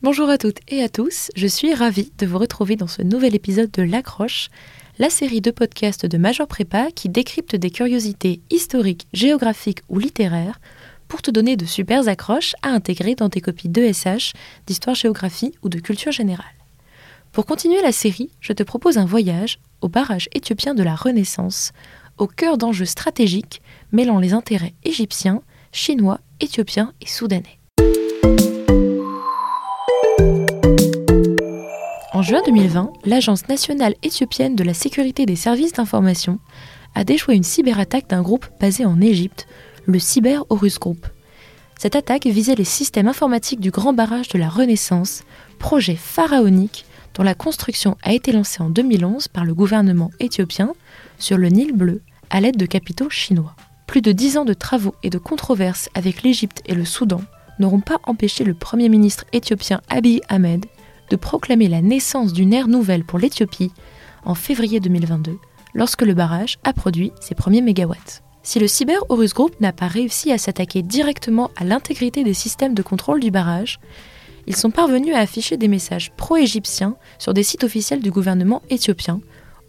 Bonjour à toutes et à tous, je suis ravie de vous retrouver dans ce nouvel épisode de L'Accroche, la série de podcasts de Major Prépa qui décrypte des curiosités historiques, géographiques ou littéraires pour te donner de super accroches à intégrer dans tes copies d'ESH, d'histoire-géographie ou de culture générale. Pour continuer la série, je te propose un voyage au barrage éthiopien de la Renaissance, au cœur d'enjeux stratégiques mêlant les intérêts égyptiens, chinois, éthiopiens et soudanais. En juin 2020, l'Agence nationale éthiopienne de la sécurité des services d'information a déjoué une cyberattaque d'un groupe basé en Égypte, le Cyber Horus Group. Cette attaque visait les systèmes informatiques du Grand Barrage de la Renaissance, projet pharaonique dont la construction a été lancée en 2011 par le gouvernement éthiopien sur le Nil bleu à l'aide de capitaux chinois. Plus de dix ans de travaux et de controverses avec l'Égypte et le Soudan n'auront pas empêché le Premier ministre éthiopien Abiy Ahmed de proclamer la naissance d'une ère nouvelle pour l'Éthiopie en février 2022, lorsque le barrage a produit ses premiers mégawatts. Si le Cyber Horus Group n'a pas réussi à s'attaquer directement à l'intégrité des systèmes de contrôle du barrage, ils sont parvenus à afficher des messages pro-égyptiens sur des sites officiels du gouvernement éthiopien,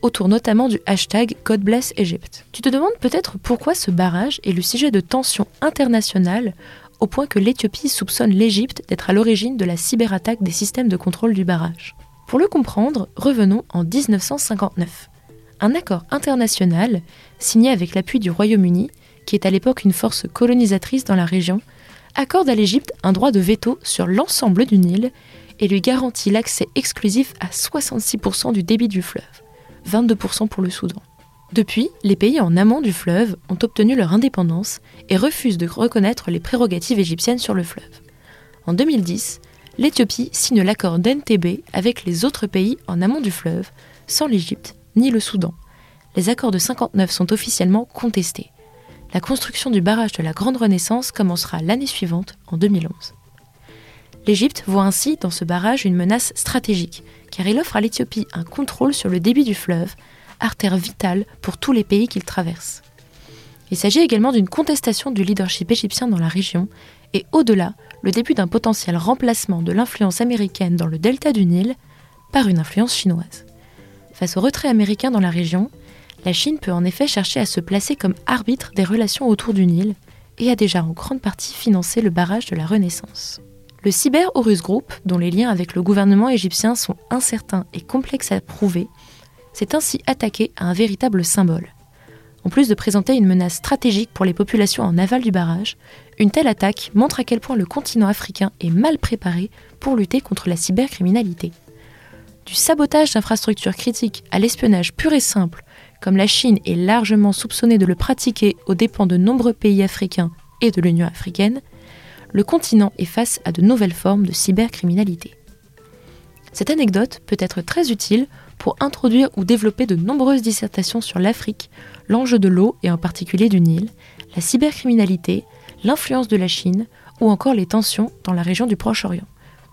autour notamment du hashtag God. Tu te demandes peut-être pourquoi ce barrage est le sujet de tensions internationales au point que l'Éthiopie soupçonne l'Égypte d'être à l'origine de la cyberattaque des systèmes de contrôle du barrage. Pour le comprendre, revenons en 1959. Un accord international, signé avec l'appui du Royaume-Uni, qui est à l'époque une force colonisatrice dans la région, accorde à l'Égypte un droit de veto sur l'ensemble du Nil et lui garantit l'accès exclusif à 66% du débit du fleuve, 22% pour le Soudan. Depuis, les pays en amont du fleuve ont obtenu leur indépendance et refusent de reconnaître les prérogatives égyptiennes sur le fleuve. En 2010, l'Éthiopie signe l'accord d'NTB avec les autres pays en amont du fleuve, sans l'Égypte ni le Soudan. Les accords de 59 sont officiellement contestés. La construction du barrage de la Grande Renaissance commencera l'année suivante, en 2011. L'Égypte voit ainsi dans ce barrage une menace stratégique, car il offre à l'Éthiopie un contrôle sur le débit du fleuve, artère vitale pour tous les pays qu'il traverse. Il s'agit également d'une contestation du leadership égyptien dans la région et au-delà, le début d'un potentiel remplacement de l'influence américaine dans le delta du Nil par une influence chinoise. Face au retrait américain dans la région, la Chine peut en effet chercher à se placer comme arbitre des relations autour du Nil et a déjà en grande partie financé le barrage de la Renaissance. Le Cyber Horus Group, dont les liens avec le gouvernement égyptien sont incertains et complexes à prouver, s'est ainsi attaqué à un véritable symbole. En plus de présenter une menace stratégique pour les populations en aval du barrage, une telle attaque montre à quel point le continent africain est mal préparé pour lutter contre la cybercriminalité. Du sabotage d'infrastructures critiques à l'espionnage pur et simple, comme la Chine est largement soupçonnée de le pratiquer aux dépens de nombreux pays africains et de l'Union africaine, le continent est face à de nouvelles formes de cybercriminalité. Cette anecdote peut être très utile pour introduire ou développer de nombreuses dissertations sur l'Afrique, l'enjeu de l'eau et en particulier du Nil, la cybercriminalité, l'influence de la Chine ou encore les tensions dans la région du Proche-Orient.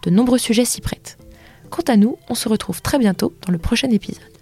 De nombreux sujets s'y prêtent. Quant à nous, on se retrouve très bientôt dans le prochain épisode.